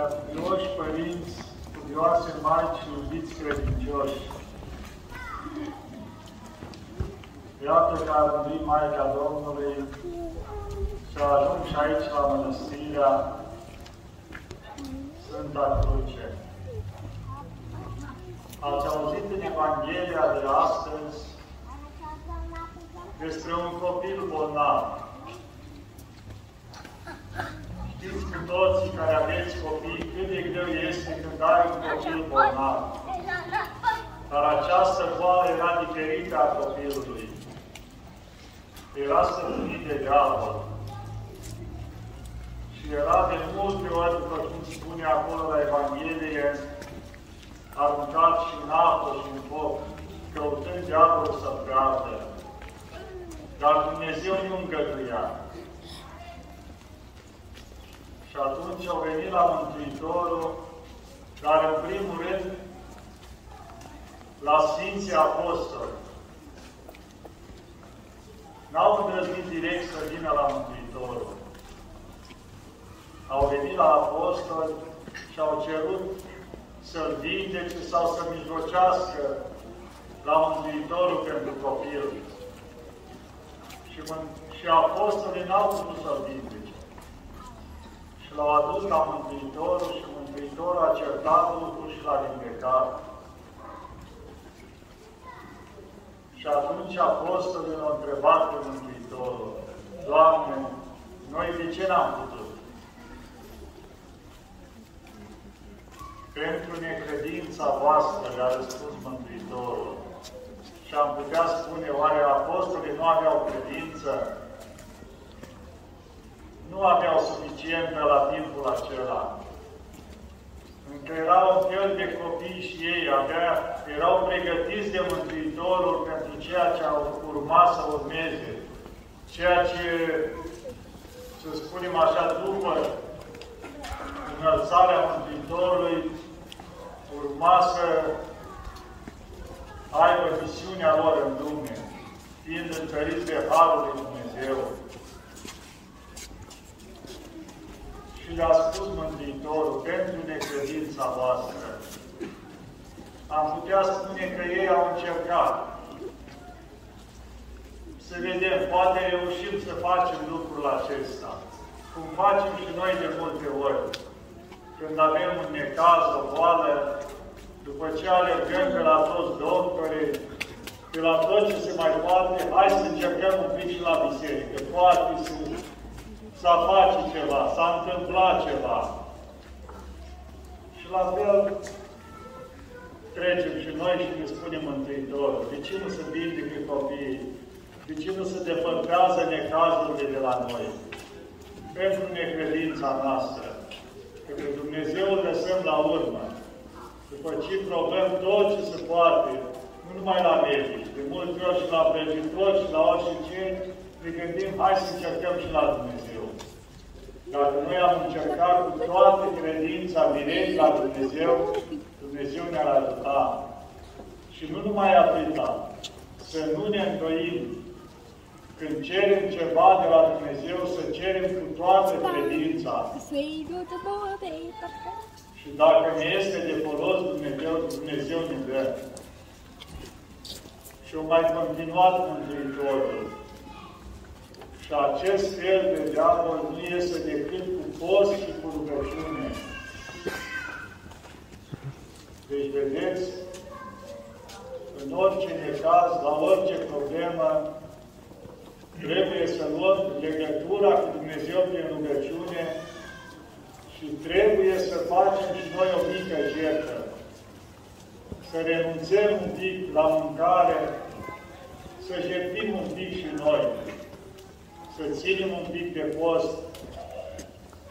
Preacuvioși părinți, cuvioase maici, iubiți credincioși, Iată că a rândit Maica Domnului să ajung și aici la Mănăstirea Sfânta Cruce. Ați auzit în Evanghelia de astăzi despre un copil bolnav. Știți cu toții care aveți copii cât de greu este când ai un copil bolnav. Dar această boală era diferită a copilului. Era stăpânit de diavol. Și era de multe ori, după cum spune acolo la Evanghelie, aruncat și în apă și în foc, căutând diavolul să piardă. Dar Dumnezeu nu îngăduia. Și atunci au venit la Mântuitorul, dar în primul rând la Sfinții Apostoli. N-au îndrăznit direct să vină la Mântuitorul. Au venit la Apostoli și au cerut să-l vindece sau să mijlocească la Mântuitorul pentru copil. Și, și apostolii n-au putut să-l vindece. Și l-au adus la Mântuitorul și Mântuitorul a certat lucrul și l-a vindecat. Și atunci apostolii l-au întrebat pe Mântuitorul, Doamne, noi de ce n-am putut? Pentru necredința voastră, le-a răspuns Mântuitorul. Și am putea spune, oare apostolii nu aveau credință? Nu aveau suficientă la timpul acela. Încă erau un fel de copii și ei, abia erau pregătiți de Mântuitorul pentru ceea ce au urmat să urmeze. Ceea ce, să spunem așa, după înălțarea Mântuitorului, urma să aibă misiunea lor în lume, fiind întăriți de Harul lui Dumnezeu. Și le-a spus Mântuitorul, pentru necredința voastră, am putea spune că ei au încercat să vedem, poate reușim să facem lucrul acesta, cum facem și noi de multe ori când avem un necaz, o boală, după ce alergăm pe la toți doctorii, pe la tot ce se mai poate, hai să încercăm un pic și la biserică. Poate să, să face ceva, s-a întâmplat ceva. Și la fel trecem și noi și ne spunem Mântuitorul, de ce nu se vindecă copiii? De ce nu se depărtează necazurile de la noi? Pentru necredința noastră. Că pe Dumnezeu îl lăsăm la urmă. După ce probăm tot ce se poate, nu numai la medici, de multe ori și la prăjitori și la orice ce, ne gândim, hai să încercăm și la Dumnezeu. Dacă noi am încercat cu toată credința direct la Dumnezeu, Dumnezeu ne-ar ajuta. Și nu numai atâta, să nu ne îndoim când cerem ceva de la Dumnezeu, să cerem cu toată credința. Și dacă ne este de folos Dumnezeu, Dumnezeu ne dă. Și o mai continuat Mântuitorul. Și acest fel de diavol nu este decât cu post și cu rugăciune. Deci, vedeți, în orice necaz, la orice problemă, trebuie să luăm legătura cu Dumnezeu prin rugăciune și trebuie să facem și noi o mică jertfă. Să renunțăm un pic la mâncare, să jertfim un pic și noi, să ținem un pic de post.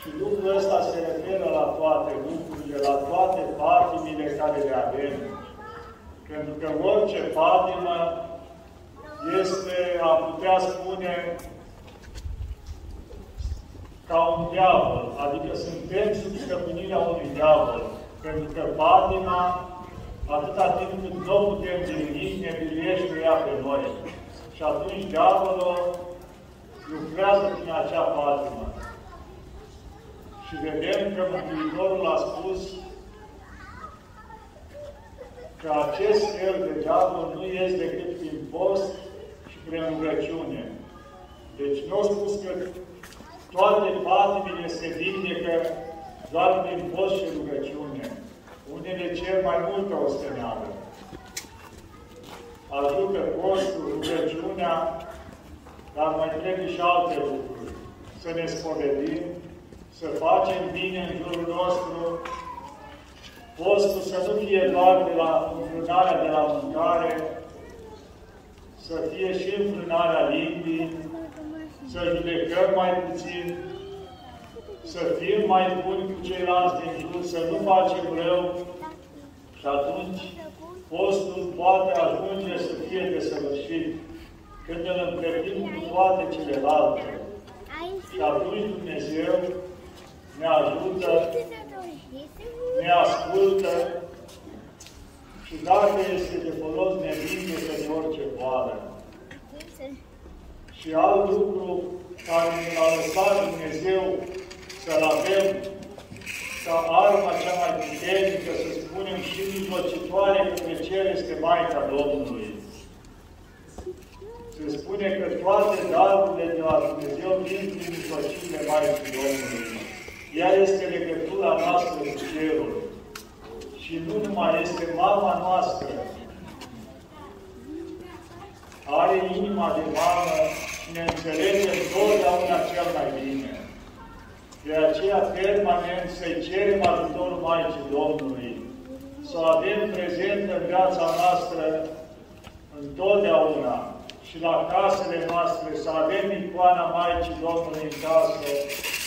Și lucrul ăsta se referă la toate lucrurile, la toate patimile care le avem. Pentru că orice patimă este, a putea spune, ca un diavol, adică suntem sub stăpânirea unui diavol, pentru că patima, atâta timp cât nu putem dirigi, ne biruiește ea pe noi. Și atunci diavolul lucrează prin acea patimă. Și vedem că Mântuitorul a spus că acest fel de diavol nu este decât prin post și prin rugăciune. Deci nu a spus că toate patimile se vindecă doar prin post și rugăciune. Unele cer mai multă osteneală. Ajută postul, rugăciunea, dar mai trebuie și alte lucruri. Să ne spovedim, să facem bine în jurul nostru, postul să nu fie doar de la înfrânarea de la mâncare, să fie și înfrânarea limbii, să judecăm mai puțin, să fim mai buni cu ceilalți din jur, să nu facem rău. Și atunci postul poate ajunge să fie desăvârșit când îl împletim cu toate celelalte. Și atunci Dumnezeu ne ajută, ne ascultă și dacă este de folos, ne vindecă de orice boală. Și alt lucru care ne-a lăsat Dumnezeu să-L avem ca arma cea mai puternică, să spunem, și mijlocitoare către cer este Maica Domnului. Se spune că toate darurile de la Dumnezeu vin prin mijlocire Maicii Domnului. Ea este legătura noastră cu cerul. Și nu numai este mama noastră. Are inima de mamă și ne înțelege întotdeauna cel mai bine. De aceea, permanent, să-i cerem ajutorul Maicii Domnului, să o avem prezent în viața noastră întotdeauna și la casele noastre, să avem icoana Maicii Domnului în casă,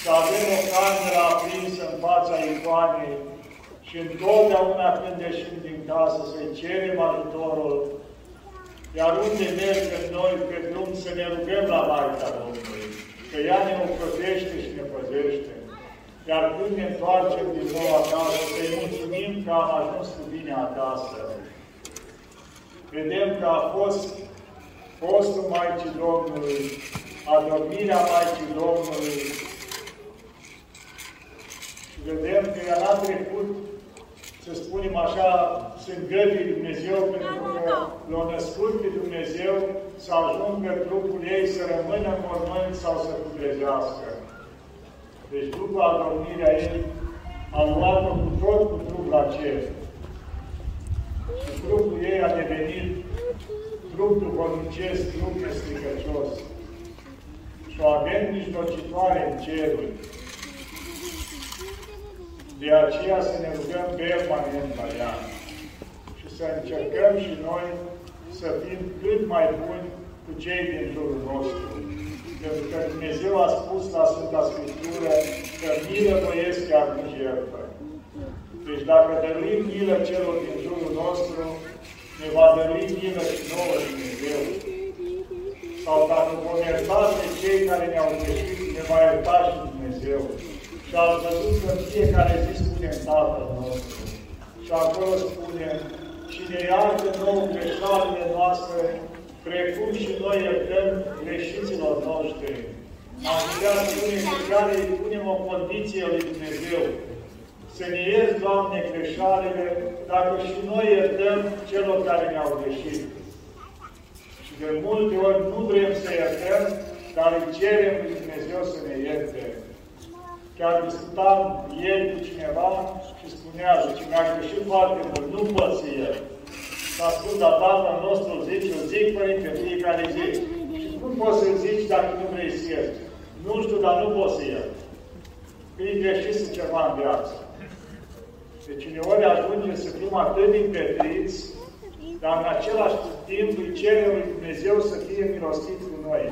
să avem o cameră aprinsă în fața icoanei și întotdeauna când ieșim din casă să-i cerem ajutorul, iar unde mergem noi pe drum să ne rugăm la Maica Domnului, că ea ne ocrotește și ne păzește. Iar când ne întoarcem din nou acasă, să-i mulțumim că am ajuns cu bine acasă. Vedem că a fost postul Maicii Domnului, adormirea Maicii Domnului și vedem că ea n-a trecut, să spunem așa, sunt găbii Dumnezeu, pentru că l-a născut pe Dumnezeu să ajungă trupul ei să rămână mormânt sau să putrezească. Deci după adormirea ei, a luat-o cu tot cu trup la cer. Și trupul ei a devenit trup duhovnicesc, trup nestricăcios. Și o avem mijlocitoare în ceruri. De aceea să ne rugăm permanent la ea și să încercăm și noi să fim cât mai buni cu cei din jurul nostru. Pentru că Dumnezeu a spus la Sfânta Scriptură că milă voiesc chiar nu jertfă. Deci dacă dăruim milă celor din jurul nostru, ne va dărui milă și nouă Dumnezeu. Sau dacă vom ierta pe cei care ne-au greșit, ne va ierta și Dumnezeu. Și ați văzut că fiecare zi spunem Tatăl nostru. Și acolo spunem, cine iartă nouă greșalile noastre, precum și noi iertăm greșiților noștri. Am putea spune că care îi punem o condiție lui Dumnezeu. Să ne ierți, Doamne, greșalile, dacă și noi iertăm celor care ne-au greșit. Și de multe ori nu vrem să iertăm, dar îi cerem lui Dumnezeu să ne ierte. Chiar discutam ieri cu cineva și spunea, zice, mi-a greșit foarte mult, nu pot să iert. S-a spus, dar Tatăl nostru zice, îl zic, Părinte, fiecare zi. Și cum poți să zici dacă nu vrei să ierți? Nu știu, dar nu poți să ierți. Că e greșit ceva în viață. Deci uneori ajunge să fim atât de împetriți, dar în același timp îi cerem lui Dumnezeu să fie milostiv cu noi.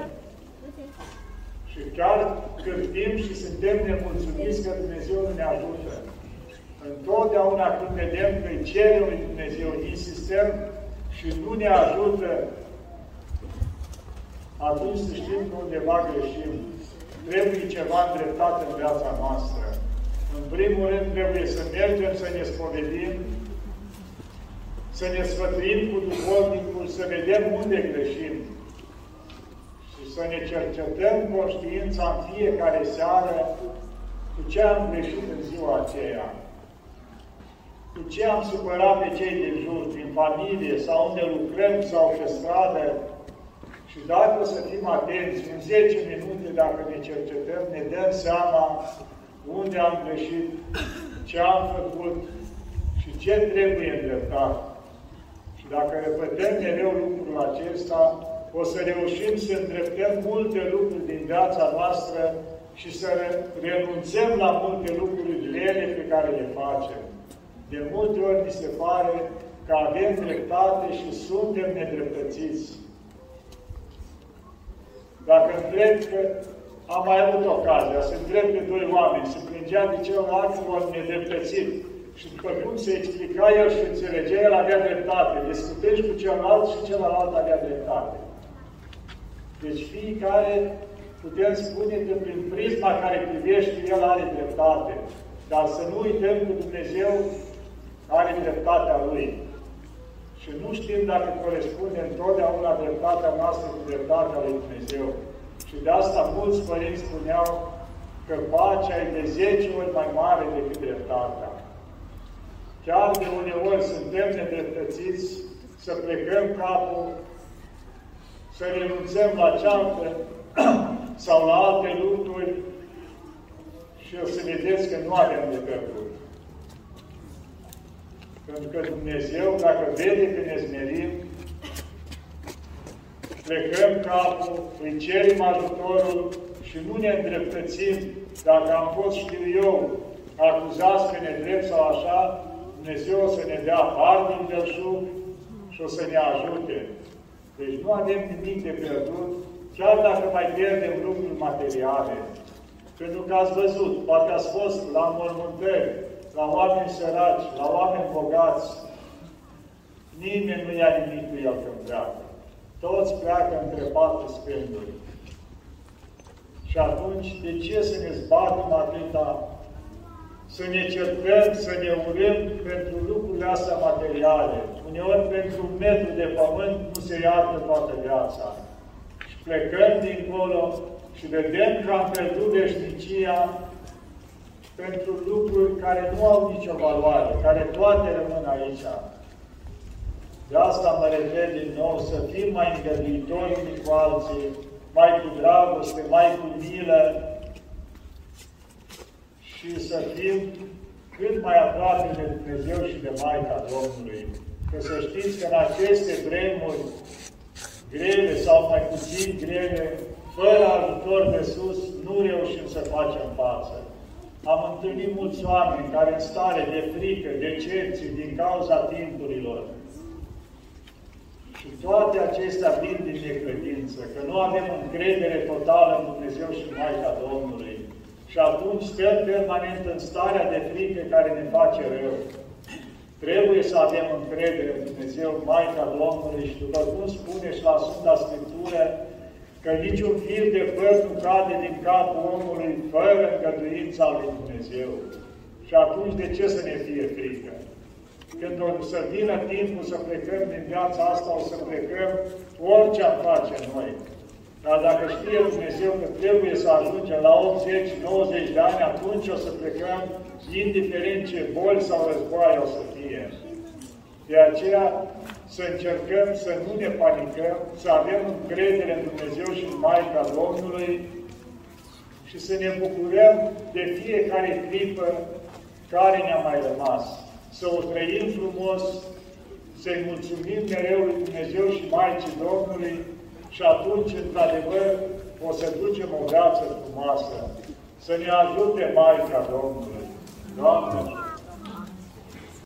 Și chiar cârtim și suntem nemulțumiți că Dumnezeu nu ne ajută. Întotdeauna când vedem că îi cerem lui Dumnezeu, insistăm și nu ne ajută, atunci să știm că undeva greșim. Trebuie ceva îndreptat în viața noastră. În primul rând trebuie să mergem să ne spovedim, să ne sfătuim cu duhovnicul, să vedem unde greșim și să ne cercetăm conștiința în fiecare seară cu ce am greșit în ziua aceea, cu ce am supărat pe cei din jur, din familie, sau unde lucrăm, sau pe stradă, și dacă o să fim atenți, în 10 minute, dacă ne cercetăm, ne dăm seama unde am greșit, ce am făcut și ce trebuie îndreptat. Și dacă repetăm mereu lucrul acesta, o să reușim să îndreptăm multe lucruri din viața noastră și să renunțăm la multe lucruri rele pe care le facem. De multe ori mi se pare că avem dreptate și suntem nedreptățiți. Dacă întreb că am mai avut ocazia să întreb pe doi oameni, să plângea de celălalt vor nedreptățit. Și după cum se explica el și înțelegea, el avea dreptate. Discutești cu celălalt și celălalt avea dreptate. Deci fiecare putem spune că prin prisma care privește, el are dreptate. Dar să nu uităm că Dumnezeu are dreptatea Lui. Și nu știm dacă corespunde întotdeauna dreptatea noastră cu dreptatea lui Dumnezeu. Și de asta mulți părinți spuneau că pacea e de 10 ori mai mare decât dreptatea. Chiar de uneori suntem nedreptățiți să plecăm capul, să renunțăm la cealaltă sau la alte lucruri și o să vedeți că nu avem de pierdut. Pentru că Dumnezeu, dacă vede că ne smerim, plecăm capul, îi cerim ajutorul și nu ne îndreptățim dacă am fost, știu eu, acuzați că ne drept sau așa, Dumnezeu o să ne dea har din belșug și o să ne ajute. Deci nu avem nimic de pierdut, chiar dacă mai pierdem lucruri materiale. Pentru că ați văzut, poate ați fost la mormântări, la oameni săraci, la oameni bogați, nimeni nu ia nimic cu el când pleacă. Toți pleacă între patru spânduri. Și atunci, de ce să ne zbatem atâta, să ne certăm, să ne urâm pentru lucrurile astea materiale? Uneori, pentru un metru de pământ nu se iartă toată viața. Și plecăm dincolo și vedem că am pierdut veșnicia pentru lucruri care nu au nicio valoare, care toate rămân aici. De asta mă refer din nou, să fim mai îngăduitori unii cu alții, mai cu dragoste, mai cu milă și să fim cât mai aproape de Dumnezeu și de Maica Domnului. Că să știți că în aceste vremuri grele sau mai puțin grele, fără ajutor de sus, nu reușim să facem față. Am întâlnit mulți oameni care în stare de frică, de cerții, din cauza timpurilor. Și toate acestea vin din necredință, că nu avem încredere totală în Dumnezeu și Maica Domnului. Și atunci stăm permanent în starea de frică care ne face rău. Trebuie să avem încredere în Dumnezeu, Maica Domnului și după cum spune și la Sfânta Scriptură, că niciun fir de păr nu cade din capul omului fără îngăduința lui Dumnezeu. Și atunci de ce să ne fie frică? Când o să vină timpul să plecăm din viața asta, o să plecăm orice am face noi. Dar dacă știe Dumnezeu că trebuie să ajungem la 80-90 de ani, atunci o să plecăm, indiferent ce boli sau războaie o să fie. De aceea, să încercăm să nu ne panicăm, să avem încredere în Dumnezeu și în Maica Domnului și să ne bucurăm de fiecare clipă care ne-a mai rămas. Să o trăim frumos, să-i mulțumim mereu lui Dumnezeu și Maicii Domnului și atunci, într-adevăr, o să ducem o viață frumoasă. Să ne ajute Maica Domnului. Doamne!